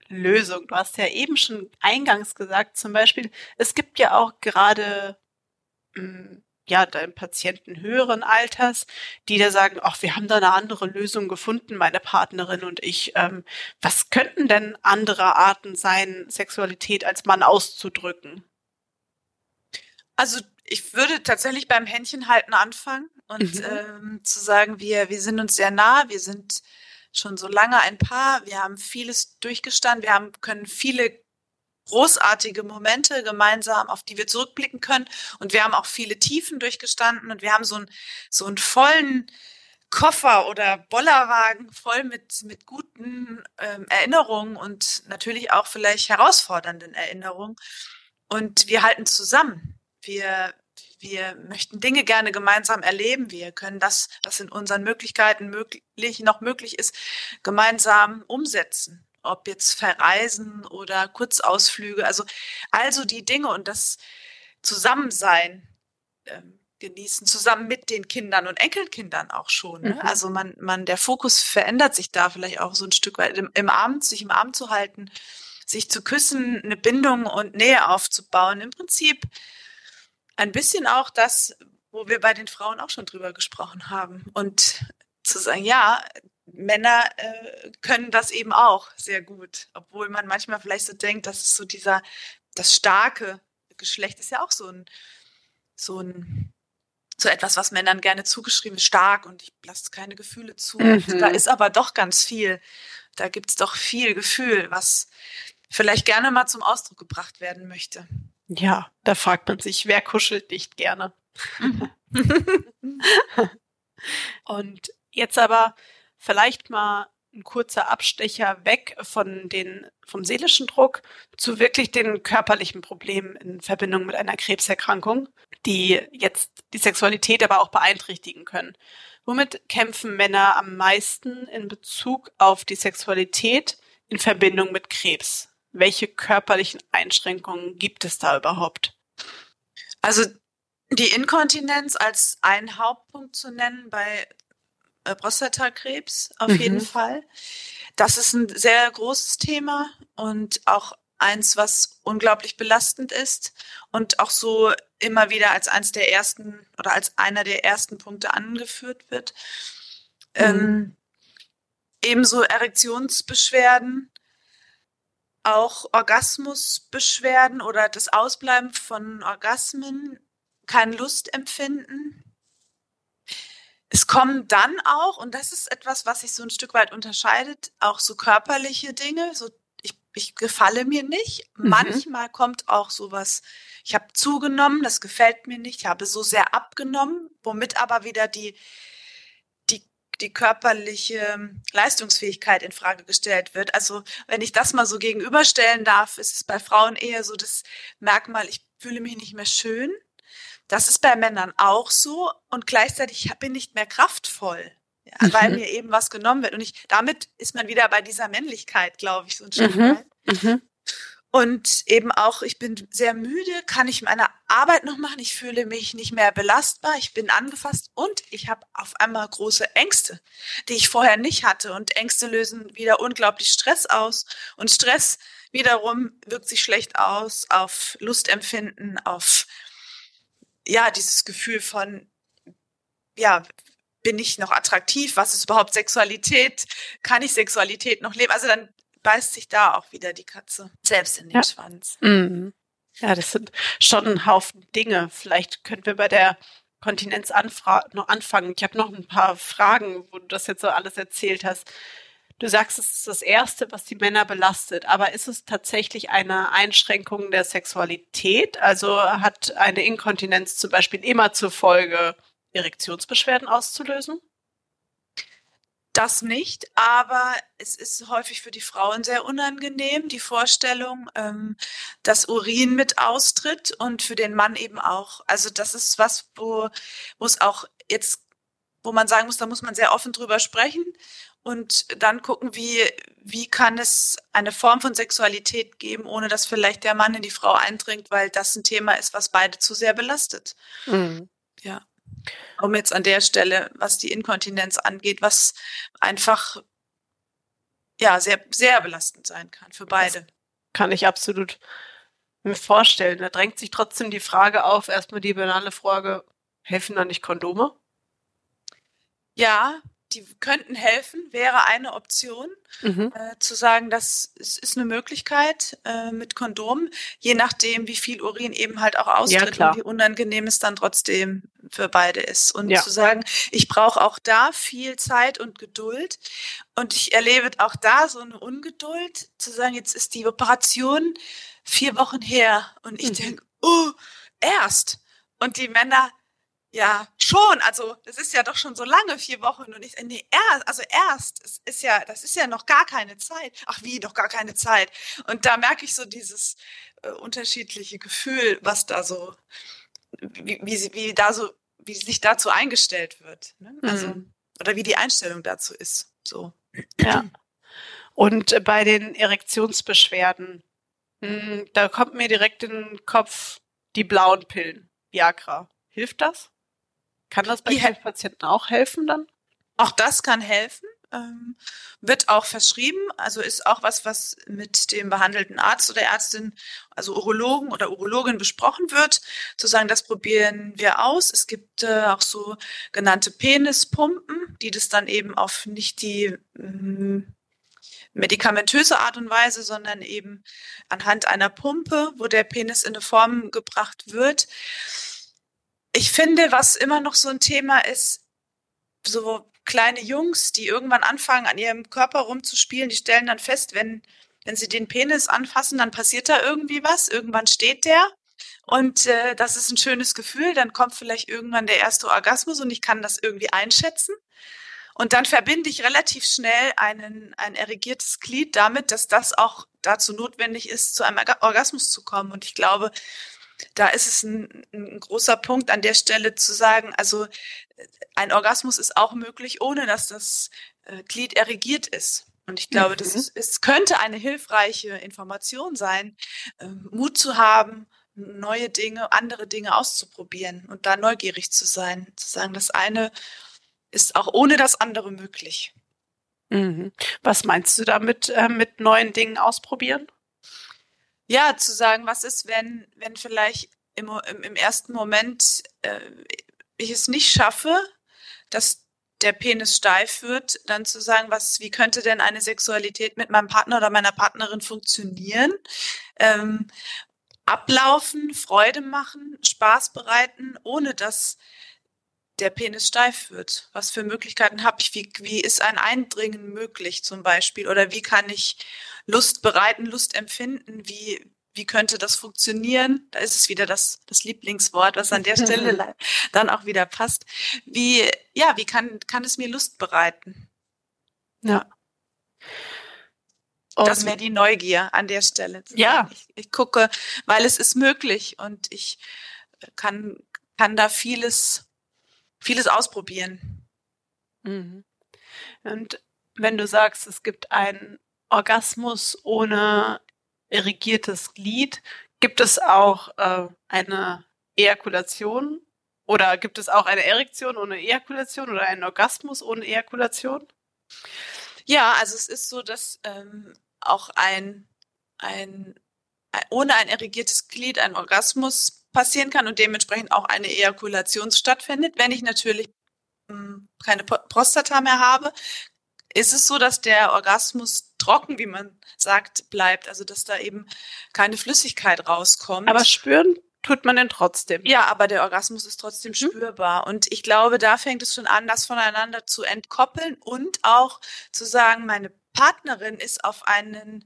Lösung? Du hast ja eben schon eingangs gesagt, zum Beispiel, es gibt ja auch gerade hm, ja, deinem Patienten höheren Alters, die da sagen, ach, wir haben da eine andere Lösung gefunden, meine Partnerin und ich. Ähm, was könnten denn andere Arten sein, Sexualität als Mann auszudrücken? Also ich würde tatsächlich beim Händchenhalten anfangen und mhm. ähm, zu sagen, wir, wir sind uns sehr nah, wir sind schon so lange ein Paar, wir haben vieles durchgestanden, wir haben, können viele großartige Momente gemeinsam, auf die wir zurückblicken können. Und wir haben auch viele Tiefen durchgestanden und wir haben so einen, so einen vollen Koffer oder Bollerwagen voll mit, mit guten ähm, Erinnerungen und natürlich auch vielleicht herausfordernden Erinnerungen. Und wir halten zusammen. Wir, wir möchten Dinge gerne gemeinsam erleben. Wir können das, was in unseren Möglichkeiten möglich, noch möglich ist, gemeinsam umsetzen ob jetzt Verreisen oder Kurzausflüge, also also die Dinge und das Zusammensein ähm, genießen, zusammen mit den Kindern und Enkelkindern auch schon. Ne? Mhm. Also man, man, der Fokus verändert sich da vielleicht auch so ein Stück weit im, im Abend, sich im Arm zu halten, sich zu küssen, eine Bindung und Nähe aufzubauen. Im Prinzip ein bisschen auch das, wo wir bei den Frauen auch schon drüber gesprochen haben. Und zu sagen, ja, Männer äh, können das eben auch sehr gut, obwohl man manchmal vielleicht so denkt, dass es so dieser, das starke Geschlecht ist ja auch so ein, so ein, so etwas, was Männern gerne zugeschrieben ist, stark und ich lasse keine Gefühle zu. Mhm. Da ist aber doch ganz viel. Da gibt es doch viel Gefühl, was vielleicht gerne mal zum Ausdruck gebracht werden möchte. Ja, da fragt man sich, wer kuschelt nicht gerne? Mhm. und jetzt aber vielleicht mal ein kurzer Abstecher weg von den, vom seelischen Druck zu wirklich den körperlichen Problemen in Verbindung mit einer Krebserkrankung, die jetzt die Sexualität aber auch beeinträchtigen können. Womit kämpfen Männer am meisten in Bezug auf die Sexualität in Verbindung mit Krebs? Welche körperlichen Einschränkungen gibt es da überhaupt? Also die Inkontinenz als ein Hauptpunkt zu nennen bei äh, Prostatakrebs auf mhm. jeden Fall. Das ist ein sehr großes Thema und auch eins, was unglaublich belastend ist und auch so immer wieder als eins der ersten oder als einer der ersten Punkte angeführt wird. Mhm. Ähm, ebenso Erektionsbeschwerden, auch Orgasmusbeschwerden oder das Ausbleiben von Orgasmen, kein Lustempfinden, es kommen dann auch, und das ist etwas, was sich so ein Stück weit unterscheidet, auch so körperliche Dinge, so ich, ich gefalle mir nicht. Mhm. Manchmal kommt auch sowas, ich habe zugenommen, das gefällt mir nicht, ich habe so sehr abgenommen, womit aber wieder die, die, körperliche Leistungsfähigkeit in Frage gestellt wird. Also wenn ich das mal so gegenüberstellen darf, ist es bei Frauen eher so das Merkmal, ich fühle mich nicht mehr schön das ist bei Männern auch so und gleichzeitig bin ich nicht mehr kraftvoll, ja, mhm. weil mir eben was genommen wird. Und ich, damit ist man wieder bei dieser Männlichkeit, glaube ich, so ein Stück mhm. weit. Mhm. Und eben auch, ich bin sehr müde, kann ich meine Arbeit noch machen, ich fühle mich nicht mehr belastbar, ich bin angefasst und ich habe auf einmal große Ängste, die ich vorher nicht hatte. Und Ängste lösen wieder unglaublich Stress aus. Und Stress wiederum wirkt sich schlecht aus auf Lustempfinden, auf ja, dieses Gefühl von, ja, bin ich noch attraktiv? Was ist überhaupt Sexualität? Kann ich Sexualität noch leben? Also dann beißt sich da auch wieder die Katze selbst in den ja. Schwanz. Mhm. Ja, das sind schon ein Haufen Dinge. Vielleicht können wir bei der Kontinenz noch anfangen. Ich habe noch ein paar Fragen, wo du das jetzt so alles erzählt hast. Du sagst, es ist das Erste, was die Männer belastet, aber ist es tatsächlich eine Einschränkung der Sexualität? Also hat eine Inkontinenz zum Beispiel immer zur Folge, Erektionsbeschwerden auszulösen? Das nicht, aber es ist häufig für die Frauen sehr unangenehm, die Vorstellung, ähm, dass Urin mit austritt und für den Mann eben auch. Also das ist was, wo, es auch jetzt, wo man sagen muss, da muss man sehr offen drüber sprechen und dann gucken, wie, wie kann es eine Form von Sexualität geben, ohne dass vielleicht der Mann in die Frau eindringt, weil das ein Thema ist, was beide zu sehr belastet. Mhm. Ja. Um jetzt an der Stelle, was die Inkontinenz angeht, was einfach ja sehr, sehr belastend sein kann für beide. Das kann ich absolut mir vorstellen. Da drängt sich trotzdem die Frage auf, erstmal die banale Frage, helfen da nicht Kondome? Ja, die könnten helfen, wäre eine Option, mhm. äh, zu sagen, das ist, ist eine Möglichkeit äh, mit Kondom, je nachdem, wie viel Urin eben halt auch austritt ja, und wie unangenehm es dann trotzdem für beide ist. Und ja. zu sagen, ich brauche auch da viel Zeit und Geduld. Und ich erlebe auch da so eine Ungeduld, zu sagen, jetzt ist die Operation vier Wochen her und ich mhm. denke, oh, erst. Und die Männer ja, schon. Also, das ist ja doch schon so lange, vier Wochen. Und ich, nee, erst, also erst, es ist ja, das ist ja noch gar keine Zeit. Ach wie, noch gar keine Zeit. Und da merke ich so dieses äh, unterschiedliche Gefühl, was da so, wie, wie, wie da so, wie sich dazu eingestellt wird. Ne? Also, mhm. oder wie die Einstellung dazu ist. So. Ja. Und bei den Erektionsbeschwerden, mh, hm, da kommt mir direkt in den Kopf die blauen Pillen, Viagra. Hilft das? Kann das bei ja. Patienten auch helfen dann? Auch das kann helfen. Ähm, wird auch verschrieben, also ist auch was, was mit dem behandelten Arzt oder Ärztin, also Urologen oder Urologin besprochen wird, zu sagen, das probieren wir aus. Es gibt äh, auch so genannte Penispumpen, die das dann eben auf nicht die ähm, medikamentöse Art und Weise, sondern eben anhand einer Pumpe, wo der Penis in eine Form gebracht wird, ich finde, was immer noch so ein Thema ist, so kleine Jungs, die irgendwann anfangen, an ihrem Körper rumzuspielen, die stellen dann fest, wenn, wenn sie den Penis anfassen, dann passiert da irgendwie was. Irgendwann steht der. Und äh, das ist ein schönes Gefühl. Dann kommt vielleicht irgendwann der erste Orgasmus und ich kann das irgendwie einschätzen. Und dann verbinde ich relativ schnell einen, ein erregiertes Glied damit, dass das auch dazu notwendig ist, zu einem Orgasmus zu kommen. Und ich glaube, da ist es ein, ein, großer Punkt an der Stelle zu sagen, also ein Orgasmus ist auch möglich, ohne dass das äh, Glied erregiert ist. Und ich glaube, mhm. das ist, es könnte eine hilfreiche Information sein, äh, Mut zu haben, neue Dinge, andere Dinge auszuprobieren und da neugierig zu sein, zu sagen, das eine ist auch ohne das andere möglich. Mhm. Was meinst du damit, äh, mit neuen Dingen ausprobieren? Ja, zu sagen, was ist, wenn, wenn vielleicht im, im, im ersten Moment äh, ich es nicht schaffe, dass der Penis steif wird, dann zu sagen, was, wie könnte denn eine Sexualität mit meinem Partner oder meiner Partnerin funktionieren? Ähm, ablaufen, Freude machen, Spaß bereiten, ohne dass der Penis steif wird. Was für Möglichkeiten habe ich? Wie, wie ist ein Eindringen möglich zum Beispiel? Oder wie kann ich Lust bereiten, Lust empfinden? Wie, wie könnte das funktionieren? Da ist es wieder das, das Lieblingswort, was an der Stelle dann auch wieder passt. Wie, ja, wie kann, kann es mir Lust bereiten? Ja. Und das wäre die Neugier an der Stelle. Ja. Ich, ich, gucke, weil es ist möglich und ich kann, kann da vieles, vieles ausprobieren. Mhm. Und wenn du sagst, es gibt einen Orgasmus ohne irrigiertes Glied, gibt es auch äh, eine Ejakulation oder gibt es auch eine Erektion ohne Ejakulation oder einen Orgasmus ohne Ejakulation? Ja, also es ist so, dass ähm, auch ein, ein, ein ohne ein irrigiertes Glied ein Orgasmus passieren kann und dementsprechend auch eine Ejakulation stattfindet. Wenn ich natürlich ähm, keine Prostata mehr habe, ist es so, dass der Orgasmus trocken, wie man sagt, bleibt. Also dass da eben keine Flüssigkeit rauskommt. Aber spüren tut man den trotzdem. Ja, aber der Orgasmus ist trotzdem mhm. spürbar. Und ich glaube, da fängt es schon an, das voneinander zu entkoppeln und auch zu sagen, meine Partnerin ist auf einen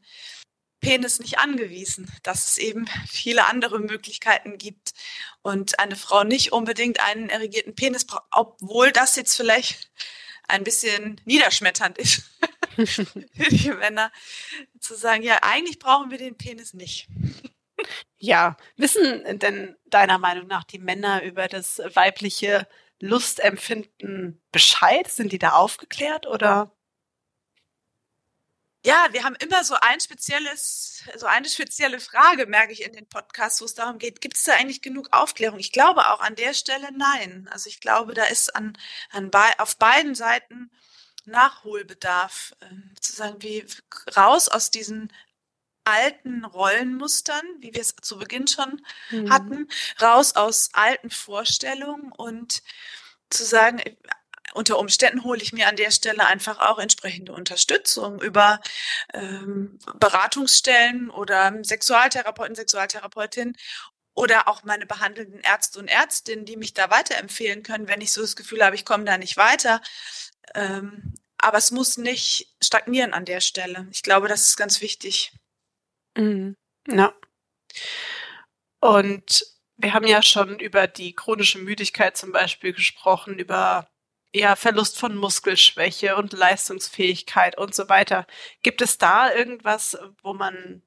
Penis nicht angewiesen, dass es eben viele andere Möglichkeiten gibt und eine Frau nicht unbedingt einen erregierten Penis braucht, obwohl das jetzt vielleicht ein bisschen niederschmetternd ist für die Männer, zu sagen, ja, eigentlich brauchen wir den Penis nicht. Ja, wissen denn deiner Meinung nach die Männer über das weibliche Lustempfinden Bescheid? Sind die da aufgeklärt oder? Ja, wir haben immer so ein spezielles, so eine spezielle Frage, merke ich in den Podcasts, wo es darum geht, gibt es da eigentlich genug Aufklärung? Ich glaube auch an der Stelle nein. Also ich glaube, da ist an, an auf beiden Seiten Nachholbedarf, äh, zu sagen, wie raus aus diesen alten Rollenmustern, wie wir es zu Beginn schon mhm. hatten, raus aus alten Vorstellungen und zu sagen, unter Umständen hole ich mir an der Stelle einfach auch entsprechende Unterstützung über ähm, Beratungsstellen oder Sexualtherapeuten, Sexualtherapeutin oder auch meine behandelnden Ärzte und Ärztinnen, die mich da weiterempfehlen können, wenn ich so das Gefühl habe, ich komme da nicht weiter. Ähm, aber es muss nicht stagnieren an der Stelle. Ich glaube, das ist ganz wichtig. Mhm. Ja. Und wir haben ja schon über die chronische Müdigkeit zum Beispiel gesprochen, über ja, Verlust von Muskelschwäche und Leistungsfähigkeit und so weiter. Gibt es da irgendwas, wo man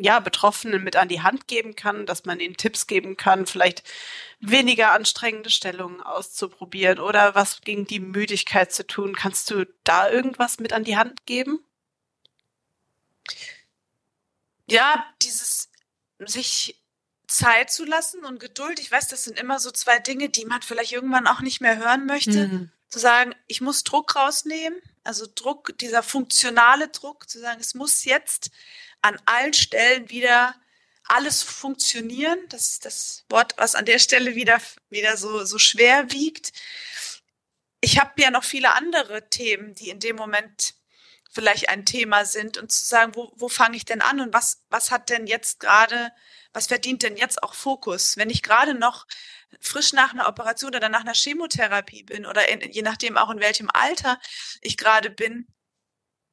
ja, Betroffenen mit an die Hand geben kann, dass man ihnen Tipps geben kann, vielleicht weniger anstrengende Stellungen auszuprobieren oder was gegen die Müdigkeit zu tun. Kannst du da irgendwas mit an die Hand geben? Ja, dieses sich Zeit zu lassen und Geduld. Ich weiß, das sind immer so zwei Dinge, die man vielleicht irgendwann auch nicht mehr hören möchte. Mhm. Zu sagen, ich muss Druck rausnehmen, also Druck, dieser funktionale Druck, zu sagen, es muss jetzt an allen Stellen wieder alles funktionieren. Das ist das Wort, was an der Stelle wieder, wieder so, so schwer wiegt. Ich habe ja noch viele andere Themen, die in dem Moment vielleicht ein Thema sind und zu sagen, wo, wo fange ich denn an und was, was hat denn jetzt gerade was verdient denn jetzt auch Fokus? Wenn ich gerade noch frisch nach einer Operation oder nach einer Chemotherapie bin oder in, je nachdem auch in welchem Alter ich gerade bin,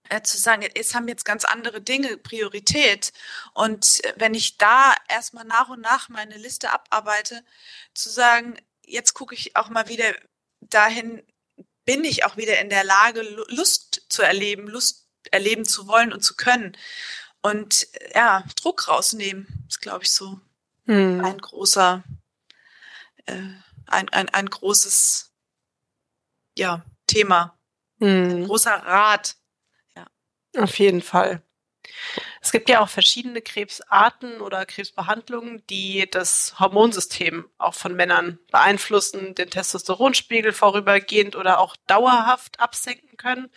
äh, zu sagen, es haben jetzt ganz andere Dinge Priorität. Und wenn ich da erstmal nach und nach meine Liste abarbeite, zu sagen, jetzt gucke ich auch mal wieder dahin, bin ich auch wieder in der Lage, Lust zu erleben, Lust erleben zu wollen und zu können und ja, Druck rausnehmen, ist, glaube ich, so hm. ein großer, äh, ein, ein, ein großes ja, Thema. Hm. Ein großer Rat. Ja. Auf jeden Fall. Es gibt ja auch verschiedene Krebsarten oder Krebsbehandlungen, die das Hormonsystem auch von Männern beeinflussen, den Testosteronspiegel vorübergehend oder auch dauerhaft absenken können.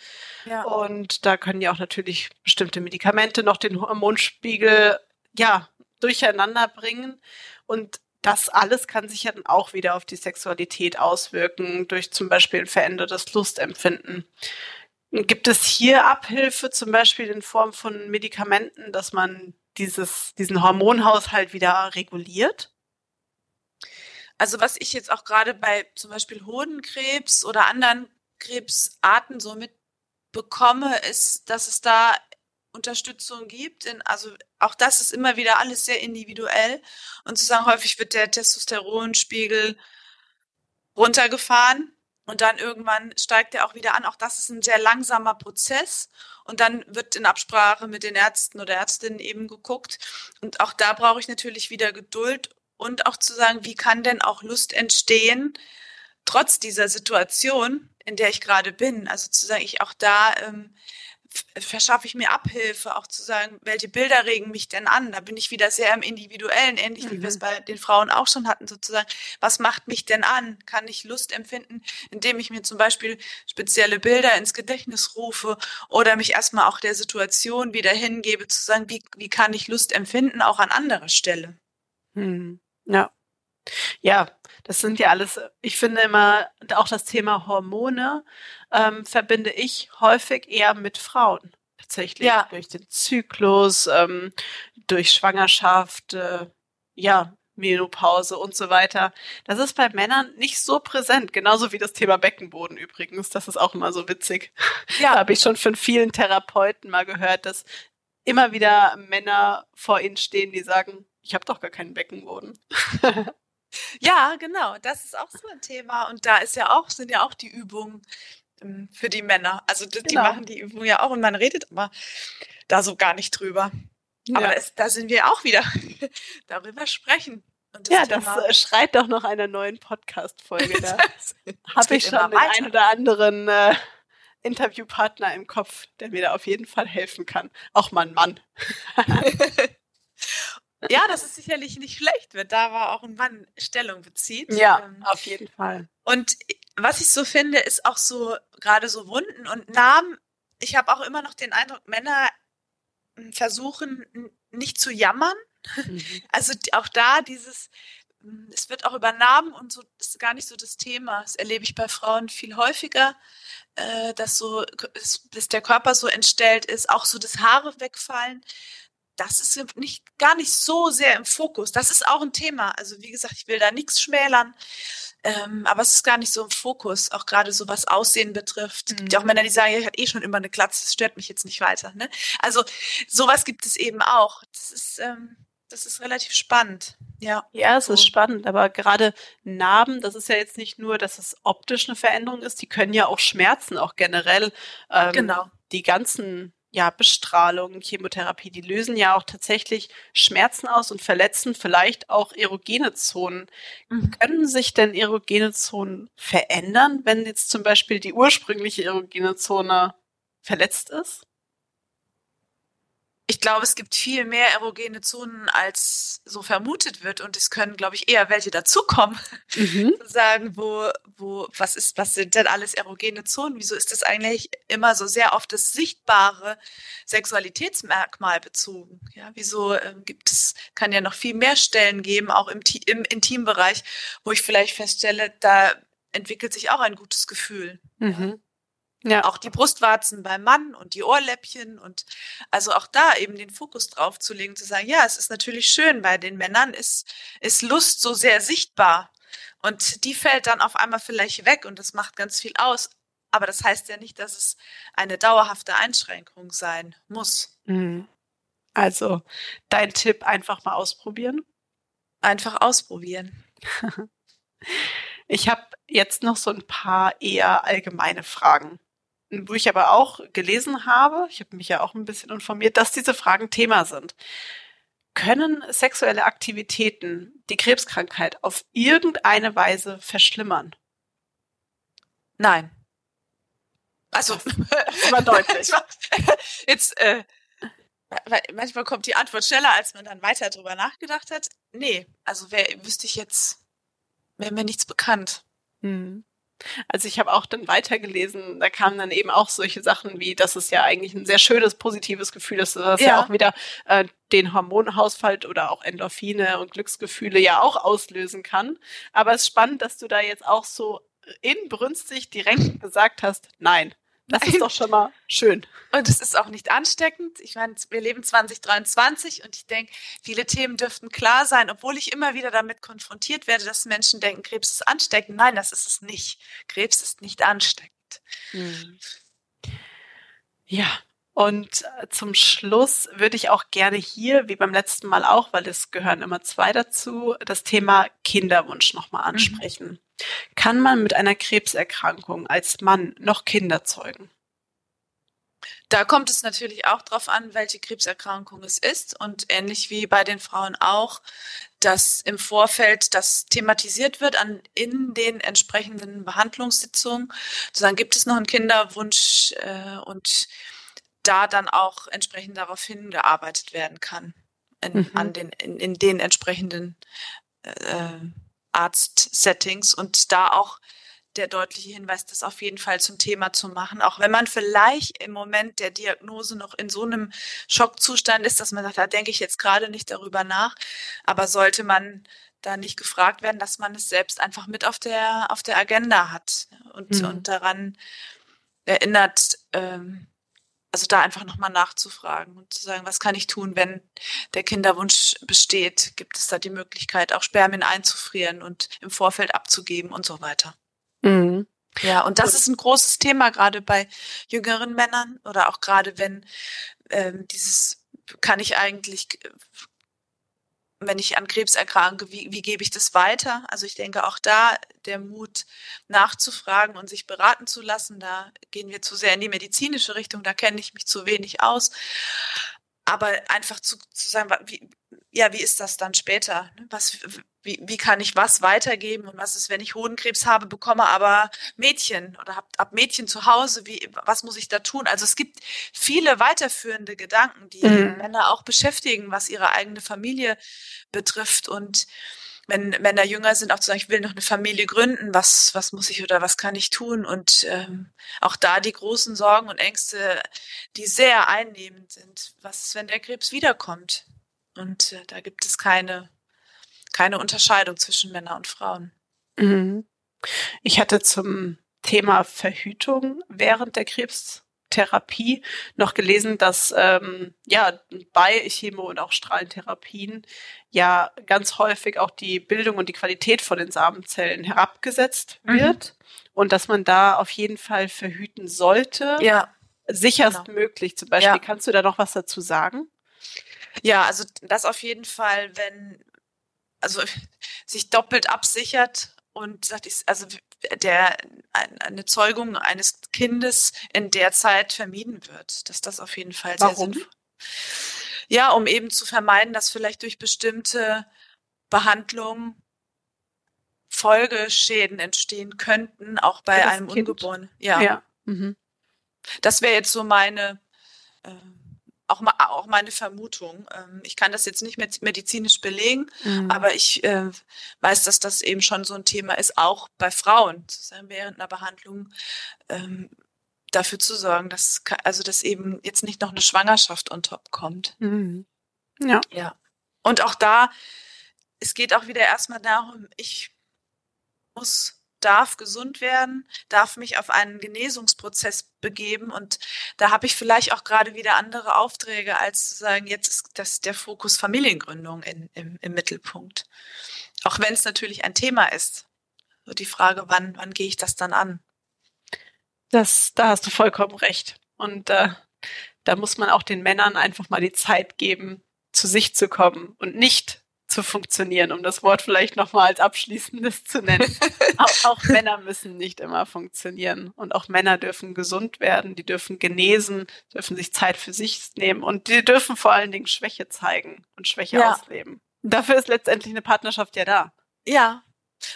Ja. Und da können ja auch natürlich bestimmte Medikamente noch den Hormonspiegel ja durcheinander bringen. Und das alles kann sich ja dann auch wieder auf die Sexualität auswirken, durch zum Beispiel ein verändertes Lustempfinden. Gibt es hier Abhilfe, zum Beispiel in Form von Medikamenten, dass man dieses, diesen Hormonhaushalt wieder reguliert? Also was ich jetzt auch gerade bei zum Beispiel Hodenkrebs oder anderen Krebsarten so mitbekomme, ist, dass es da Unterstützung gibt. In, also auch das ist immer wieder alles sehr individuell. Und zu sagen, häufig wird der Testosteronspiegel runtergefahren und dann irgendwann steigt er auch wieder an. Auch das ist ein sehr langsamer Prozess. Und dann wird in Absprache mit den Ärzten oder Ärztinnen eben geguckt. Und auch da brauche ich natürlich wieder Geduld und auch zu sagen, wie kann denn auch Lust entstehen, trotz dieser Situation, in der ich gerade bin. Also zu sagen, ich auch da ähm, verschaffe ich mir Abhilfe, auch zu sagen, welche Bilder regen mich denn an? Da bin ich wieder sehr im Individuellen, ähnlich mhm. wie wir es mhm. bei den Frauen auch schon hatten, sozusagen. Was macht mich denn an? Kann ich Lust empfinden, indem ich mir zum Beispiel spezielle Bilder ins Gedächtnis rufe oder mich erstmal auch der Situation wieder hingebe, zu sagen, wie, wie kann ich Lust empfinden, auch an anderer Stelle? Mhm. Ja. Ja, das sind ja alles, ich finde immer, auch das Thema Hormone ähm, verbinde ich häufig eher mit Frauen. Tatsächlich. Ja. Durch den Zyklus, ähm, durch Schwangerschaft, äh, ja, Menopause und so weiter. Das ist bei Männern nicht so präsent, genauso wie das Thema Beckenboden übrigens. Das ist auch immer so witzig. Ja. habe ich schon von vielen Therapeuten mal gehört, dass immer wieder Männer vor ihnen stehen, die sagen, ich habe doch gar keinen Beckenboden. Ja, genau. Das ist auch so ein Thema. Und da ist ja auch, sind ja auch die Übungen für die Männer. Also die, genau. machen die Übungen ja auch und man redet aber da so gar nicht drüber. Ja. Aber es, da sind wir auch wieder darüber sprechen. Das ja, Thema. das äh, schreit doch noch einer neuen Podcast-Folge. Da habe ich schon den ein oder anderen äh, Interviewpartner im Kopf, der mir da auf jeden Fall helfen kann. Auch mein Mann. ja, das ist sicherlich nicht schlecht, wenn da war auch ein Mann Stellung bezieht. Ja, ähm, auf jeden Fall. Und was ich so finde, ist auch so gerade so Wunden und Namen. Ich habe auch immer noch den Eindruck, Männer hm, versuchen nicht zu jammern. Mhm. Also auch da dieses, hm, es wird auch über Namen und so, ist gar nicht so das Thema. Das erlebe ich bei Frauen viel häufiger, äh, dass so, dass der Körper so entstellt ist, auch so das Haare wegfallen. Das ist nicht, gar nicht so sehr im Fokus. Das ist auch ein Thema. Also wie gesagt, ich will da nichts schmälern. Ähm, aber es ist gar nicht so im Fokus, auch gerade so was Aussehen betrifft. Es gibt ja auch mhm. Männer, die sagen, ja, ich hatte eh schon immer eine Glatze, das stört mich jetzt nicht weiter. Ne? Also sowas gibt es eben auch. Das ist, ähm, das ist relativ spannend. Ja, ja es so. ist spannend, aber gerade Narben, das ist ja jetzt nicht nur, dass es optisch eine Veränderung ist, die können ja auch Schmerzen, auch generell. Ähm, genau. Die ganzen ja, Bestrahlung, Chemotherapie, die lösen ja auch tatsächlich Schmerzen aus und verletzen vielleicht auch erogene Zonen. Mhm. Können sich denn erogene Zonen verändern, wenn jetzt zum Beispiel die ursprüngliche erogene Zone verletzt ist? Ich glaube, es gibt viel mehr erogene Zonen, als so vermutet wird. Und es können, glaube ich, eher welche dazukommen. Mhm. sagen, wo, wo, was ist, was sind denn alles erogene Zonen? Wieso ist das eigentlich immer so sehr auf das sichtbare Sexualitätsmerkmal bezogen? Ja, wieso ähm, gibt es, kann ja noch viel mehr Stellen geben, auch im, im Intimbereich, wo ich vielleicht feststelle, da entwickelt sich auch ein gutes Gefühl. Mhm. Ja. Auch die Brustwarzen beim Mann und die Ohrläppchen und also auch da eben den Fokus drauf zu legen, zu sagen, ja, es ist natürlich schön, bei den Männern ist, ist Lust so sehr sichtbar und die fällt dann auf einmal vielleicht weg und das macht ganz viel aus. Aber das heißt ja nicht, dass es eine dauerhafte Einschränkung sein muss. Mhm. Also dein Tipp einfach mal ausprobieren. Einfach ausprobieren. ich habe jetzt noch so ein paar eher allgemeine Fragen wo ich aber auch gelesen habe, ich habe mich ja auch ein bisschen informiert, dass diese Fragen Thema sind. Können sexuelle Aktivitäten die Krebskrankheit auf irgendeine Weise verschlimmern? Nein. Also, das war deutlich. Jetzt, äh, manchmal kommt die Antwort schneller, als man dann weiter drüber nachgedacht hat. Nee, also wer, wüsste ich jetzt, wäre mir nichts bekannt. Hm. Also ich habe auch dann weitergelesen, da kamen dann eben auch solche Sachen wie, dass es ja eigentlich ein sehr schönes, positives Gefühl ist, dass ja, ja auch wieder äh, den Hormonhaushalt oder auch Endorphine und Glücksgefühle ja auch auslösen kann. Aber es ist spannend, dass du da jetzt auch so inbrünstig direkt gesagt hast, nein, das ist doch schon mal schön. Und es ist auch nicht ansteckend. Ich meine, wir leben 2023 und ich denke, viele Themen dürften klar sein, obwohl ich immer wieder damit konfrontiert werde, dass Menschen denken, Krebs ist ansteckend. Nein, das ist es nicht. Krebs ist nicht ansteckend. Hm. Ja, und äh, zum Schluss würde ich auch gerne hier, wie beim letzten Mal auch, weil es gehören immer zwei dazu, das Thema Kinderwunsch nochmal mhm. ansprechen. Mhm. Kann man mit einer Krebserkrankung als Mann noch Kinder zeugen? Da kommt es natürlich auch darauf an, welche Krebserkrankung es ist und ähnlich wie bei den Frauen auch, dass im Vorfeld das thematisiert wird an, in den entsprechenden Behandlungssitzungen. Sozusagen gibt es noch einen Kinderwunsch äh, und da dann auch entsprechend darauf hingearbeitet werden kann in, mhm. an den, in, in den entsprechenden äh, Arzt-Settings und da auch der deutliche Hinweis, das auf jeden Fall zum Thema zu machen, auch wenn man vielleicht im Moment der Diagnose noch in so einem Schockzustand ist, dass man sagt, da denke ich jetzt gerade nicht darüber nach, aber sollte man da nicht gefragt werden, dass man es selbst einfach mit auf der auf der Agenda hat und, mhm. und daran erinnert, ähm, also da einfach nochmal nachzufragen und zu sagen, was kann ich tun, wenn der Kinderwunsch besteht? Gibt es da die Möglichkeit, auch Spermien einzufrieren und im Vorfeld abzugeben und so weiter? Mhm. Ja, und das ist ein großes Thema gerade bei jüngeren Männern oder auch gerade wenn ähm, dieses kann ich eigentlich wenn ich an Krebs erkranke, wie, wie gebe ich das weiter? Also ich denke auch da der Mut nachzufragen und sich beraten zu lassen, da gehen wir zu sehr in die medizinische Richtung, da kenne ich mich zu wenig aus. Aber einfach zu, zu sagen, wie, ja, wie ist das dann später? Was, wie, wie kann ich was weitergeben und was ist, wenn ich Hodenkrebs habe, bekomme aber Mädchen oder hab, hab Mädchen zu Hause, wie, was muss ich da tun? Also es gibt viele weiterführende Gedanken, die mhm. Männer auch beschäftigen, was ihre eigene Familie betrifft und wenn Männer jünger sind, auch zu sagen, ich will noch eine Familie gründen, was, was muss ich oder was kann ich tun? Und ähm, auch da die großen Sorgen und Ängste, die sehr einnehmend sind. Was ist, wenn der Krebs wiederkommt? Und äh, da gibt es keine keine Unterscheidung zwischen Männern und Frauen. Mhm. Ich hatte zum Thema Verhütung während der Krebstherapie noch gelesen, dass ähm, ja bei Chemo- und auch Strahlentherapien ja ganz häufig auch die Bildung und die Qualität von den Samenzellen herabgesetzt mhm. wird mhm. und dass man da auf jeden Fall verhüten sollte. Ja. Sicherst genau. möglich. Zum Beispiel, ja. kannst du da noch was dazu sagen? Ja, also das auf jeden Fall, wenn also sich doppelt absichert und sagt, also der eine Zeugung eines Kindes in der Zeit vermieden wird, dass das auf jeden Fall sehr Warum? sinnvoll. Ja, um eben zu vermeiden, dass vielleicht durch bestimmte Behandlungen Folgeschäden entstehen könnten, auch bei einem kind. Ungeborenen. Ja. ja. Mhm. Das wäre jetzt so meine äh, auch, mal, auch meine Vermutung. Ähm, ich kann das jetzt nicht medizinisch belegen, mhm. aber ich äh, weiß, dass das eben schon so ein Thema ist, auch bei Frauen, während einer Behandlung ähm, dafür zu sorgen, dass also dass eben jetzt nicht noch eine Schwangerschaft on top kommt. Mhm. Ja. Ja. Und auch da, es geht auch wieder erstmal darum, ich muss darf gesund werden, darf mich auf einen Genesungsprozess begeben und da habe ich vielleicht auch gerade wieder andere Aufträge, als zu sagen, jetzt ist das der Fokus Familiengründung in, im, im Mittelpunkt. Auch wenn es natürlich ein Thema ist. So die Frage, wann, wann gehe ich das dann an? Das, da hast du vollkommen recht. Und äh, da muss man auch den Männern einfach mal die Zeit geben, zu sich zu kommen und nicht zu funktionieren, um das Wort vielleicht nochmal als abschließendes zu nennen. auch, auch, Männer müssen nicht immer funktionieren und auch Männer dürfen gesund werden, die dürfen genesen, dürfen sich Zeit für sich nehmen und die dürfen vor allen Dingen Schwäche zeigen und Schwäche ja. ausleben. Dafür ist letztendlich eine Partnerschaft ja da. Ja.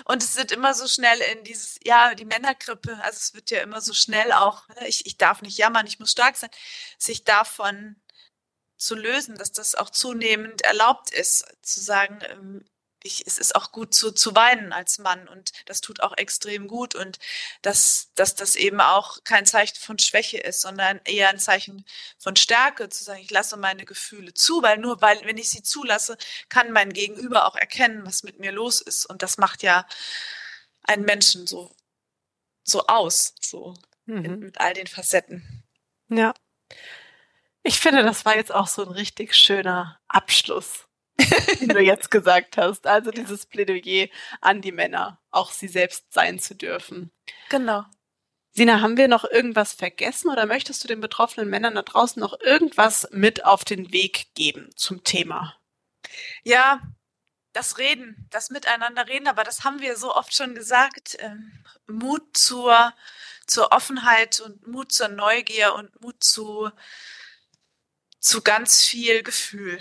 Und es wird immer so schnell in dieses, ja, die Männergrippe, also es wird ja immer so schnell auch, ne, ich, ich darf nicht jammern, ich muss stark sein, sich davon zu lösen, dass das auch zunehmend erlaubt ist, zu sagen, ähm, ich, es ist auch gut zu, zu weinen als Mann und das tut auch extrem gut und dass, dass das eben auch kein Zeichen von Schwäche ist, sondern eher ein Zeichen von Stärke, zu sagen, ich lasse meine Gefühle zu, weil nur weil, wenn ich sie zulasse, kann mein Gegenüber auch erkennen, was mit mir los ist und das macht ja einen Menschen so, so aus, so mhm. mit all den Facetten. Ja. Ich finde, das war jetzt auch so ein richtig schöner Abschluss, den du jetzt gesagt hast. Also dieses Plädoyer an die Männer, auch sie selbst sein zu dürfen. Genau. Sina, haben wir noch irgendwas vergessen oder möchtest du den betroffenen Männern da draußen noch irgendwas mit auf den Weg geben zum Thema? Ja, das Reden, das Miteinander reden, aber das haben wir so oft schon gesagt. Ähm, Mut zur, zur Offenheit und Mut zur Neugier und Mut zu zu ganz viel Gefühl.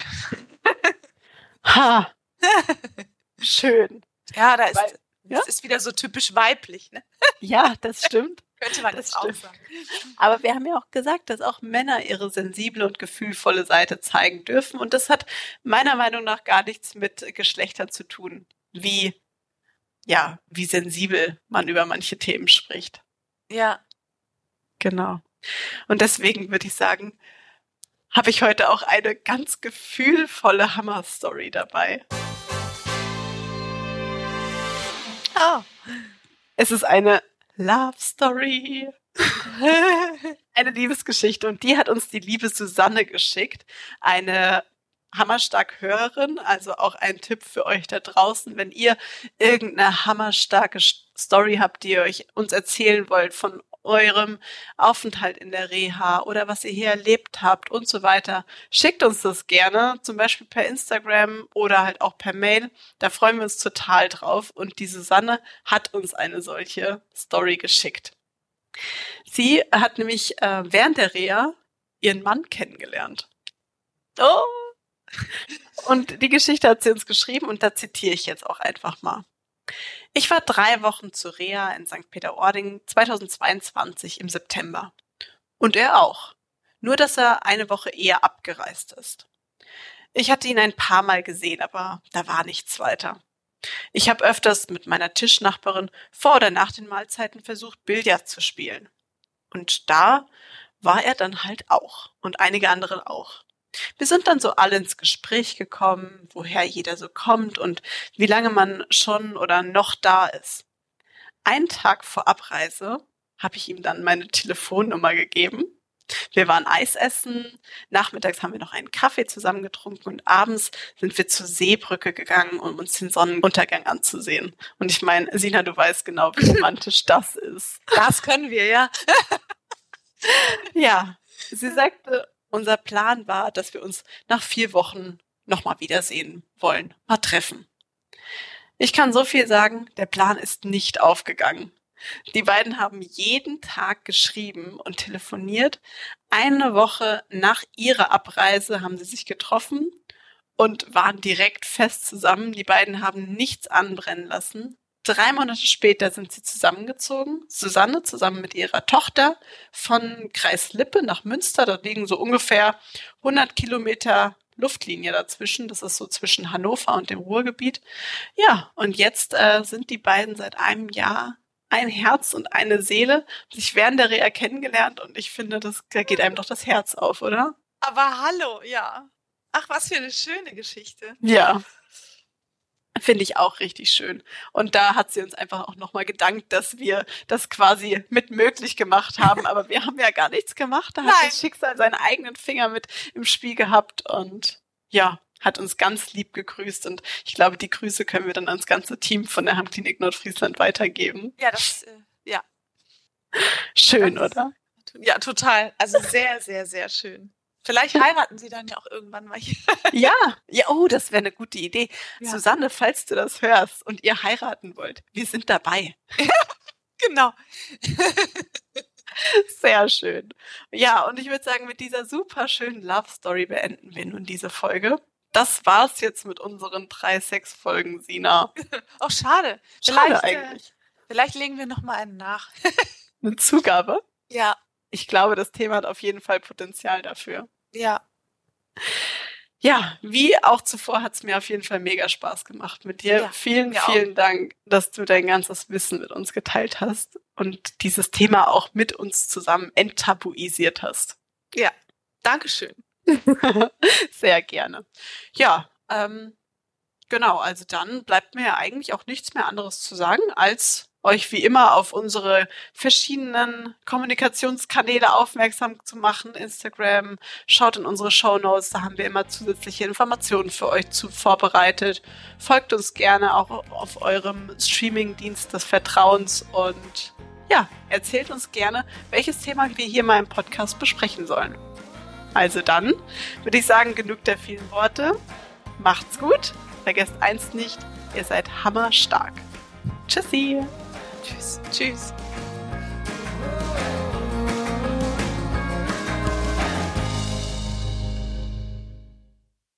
ha. Schön. Ja, da ist, Weil, ja? das ist wieder so typisch weiblich, ne? Ja, das stimmt. Könnte man das, das auch sagen. Aber wir haben ja auch gesagt, dass auch Männer ihre sensible und gefühlvolle Seite zeigen dürfen. Und das hat meiner Meinung nach gar nichts mit Geschlechtern zu tun. Wie, ja, wie sensibel man über manche Themen spricht. Ja. Genau. Und deswegen würde ich sagen, habe ich heute auch eine ganz gefühlvolle Hammer-Story dabei. Oh. Es ist eine Love Story. eine Liebesgeschichte und die hat uns die liebe Susanne geschickt. Eine hammerstark Hörerin, also auch ein Tipp für euch da draußen, wenn ihr irgendeine hammerstarke Story habt, die ihr euch uns erzählen wollt von eurem Aufenthalt in der Reha oder was ihr hier erlebt habt und so weiter. Schickt uns das gerne, zum Beispiel per Instagram oder halt auch per Mail. Da freuen wir uns total drauf. Und die Susanne hat uns eine solche Story geschickt. Sie hat nämlich äh, während der Reha ihren Mann kennengelernt. Oh! Und die Geschichte hat sie uns geschrieben und da zitiere ich jetzt auch einfach mal. Ich war drei Wochen zu Rea in St. Peter-Ording 2022 im September. Und er auch. Nur, dass er eine Woche eher abgereist ist. Ich hatte ihn ein paar Mal gesehen, aber da war nichts weiter. Ich habe öfters mit meiner Tischnachbarin vor oder nach den Mahlzeiten versucht, Billard zu spielen. Und da war er dann halt auch und einige andere auch. Wir sind dann so alle ins Gespräch gekommen, woher jeder so kommt und wie lange man schon oder noch da ist. Einen Tag vor Abreise habe ich ihm dann meine Telefonnummer gegeben. Wir waren Eis essen, nachmittags haben wir noch einen Kaffee zusammen getrunken und abends sind wir zur Seebrücke gegangen, um uns den Sonnenuntergang anzusehen. Und ich meine, Sina, du weißt genau, wie romantisch das ist. Das können wir, ja. ja, sie sagte, unser Plan war, dass wir uns nach vier Wochen nochmal wiedersehen wollen, mal treffen. Ich kann so viel sagen, der Plan ist nicht aufgegangen. Die beiden haben jeden Tag geschrieben und telefoniert. Eine Woche nach ihrer Abreise haben sie sich getroffen und waren direkt fest zusammen. Die beiden haben nichts anbrennen lassen. Drei Monate später sind sie zusammengezogen. Susanne zusammen mit ihrer Tochter von Kreis Lippe nach Münster. Da liegen so ungefähr 100 Kilometer Luftlinie dazwischen. Das ist so zwischen Hannover und dem Ruhrgebiet. Ja, und jetzt äh, sind die beiden seit einem Jahr ein Herz und eine Seele. Sich während der Reha kennengelernt und ich finde, das, da geht einem doch das Herz auf, oder? Aber hallo, ja. Ach, was für eine schöne Geschichte. Ja. Finde ich auch richtig schön. Und da hat sie uns einfach auch nochmal gedankt, dass wir das quasi mit möglich gemacht haben. Aber wir haben ja gar nichts gemacht. Da hat Nein. das Schicksal seinen eigenen Finger mit im Spiel gehabt und ja, hat uns ganz lieb gegrüßt. Und ich glaube, die Grüße können wir dann ans ganze Team von der Heimklinik Nordfriesland weitergeben. Ja, das, äh, ja. Schön, das, oder? Ja, total. Also sehr, sehr, sehr schön. Vielleicht heiraten sie dann ja auch irgendwann mal hier. Ja, ja, oh, das wäre eine gute Idee. Ja. Susanne, falls du das hörst und ihr heiraten wollt, wir sind dabei. genau. Sehr schön. Ja, und ich würde sagen, mit dieser super schönen Love Story beenden wir nun diese Folge. Das war's jetzt mit unseren drei Sexfolgen, Sina. Oh, schade. Schade vielleicht, äh, eigentlich. Äh, vielleicht legen wir noch mal einen nach. Eine Zugabe? Ja ich glaube, das Thema hat auf jeden Fall Potenzial dafür. Ja. Ja, wie auch zuvor hat es mir auf jeden Fall mega Spaß gemacht mit dir. Ja, vielen, vielen auch. Dank, dass du dein ganzes Wissen mit uns geteilt hast und dieses Thema auch mit uns zusammen enttabuisiert hast. Ja, Dankeschön. Sehr gerne. Ja, ähm, genau, also dann bleibt mir ja eigentlich auch nichts mehr anderes zu sagen, als euch wie immer auf unsere verschiedenen Kommunikationskanäle aufmerksam zu machen. Instagram, schaut in unsere Show Notes, da haben wir immer zusätzliche Informationen für euch zu vorbereitet. Folgt uns gerne auch auf eurem Streaming-Dienst des Vertrauens und ja, erzählt uns gerne, welches Thema wir hier mal im Podcast besprechen sollen. Also dann würde ich sagen, genug der vielen Worte. Macht's gut. Vergesst eins nicht, ihr seid hammerstark. Tschüssi. Tschüss. Tschüss.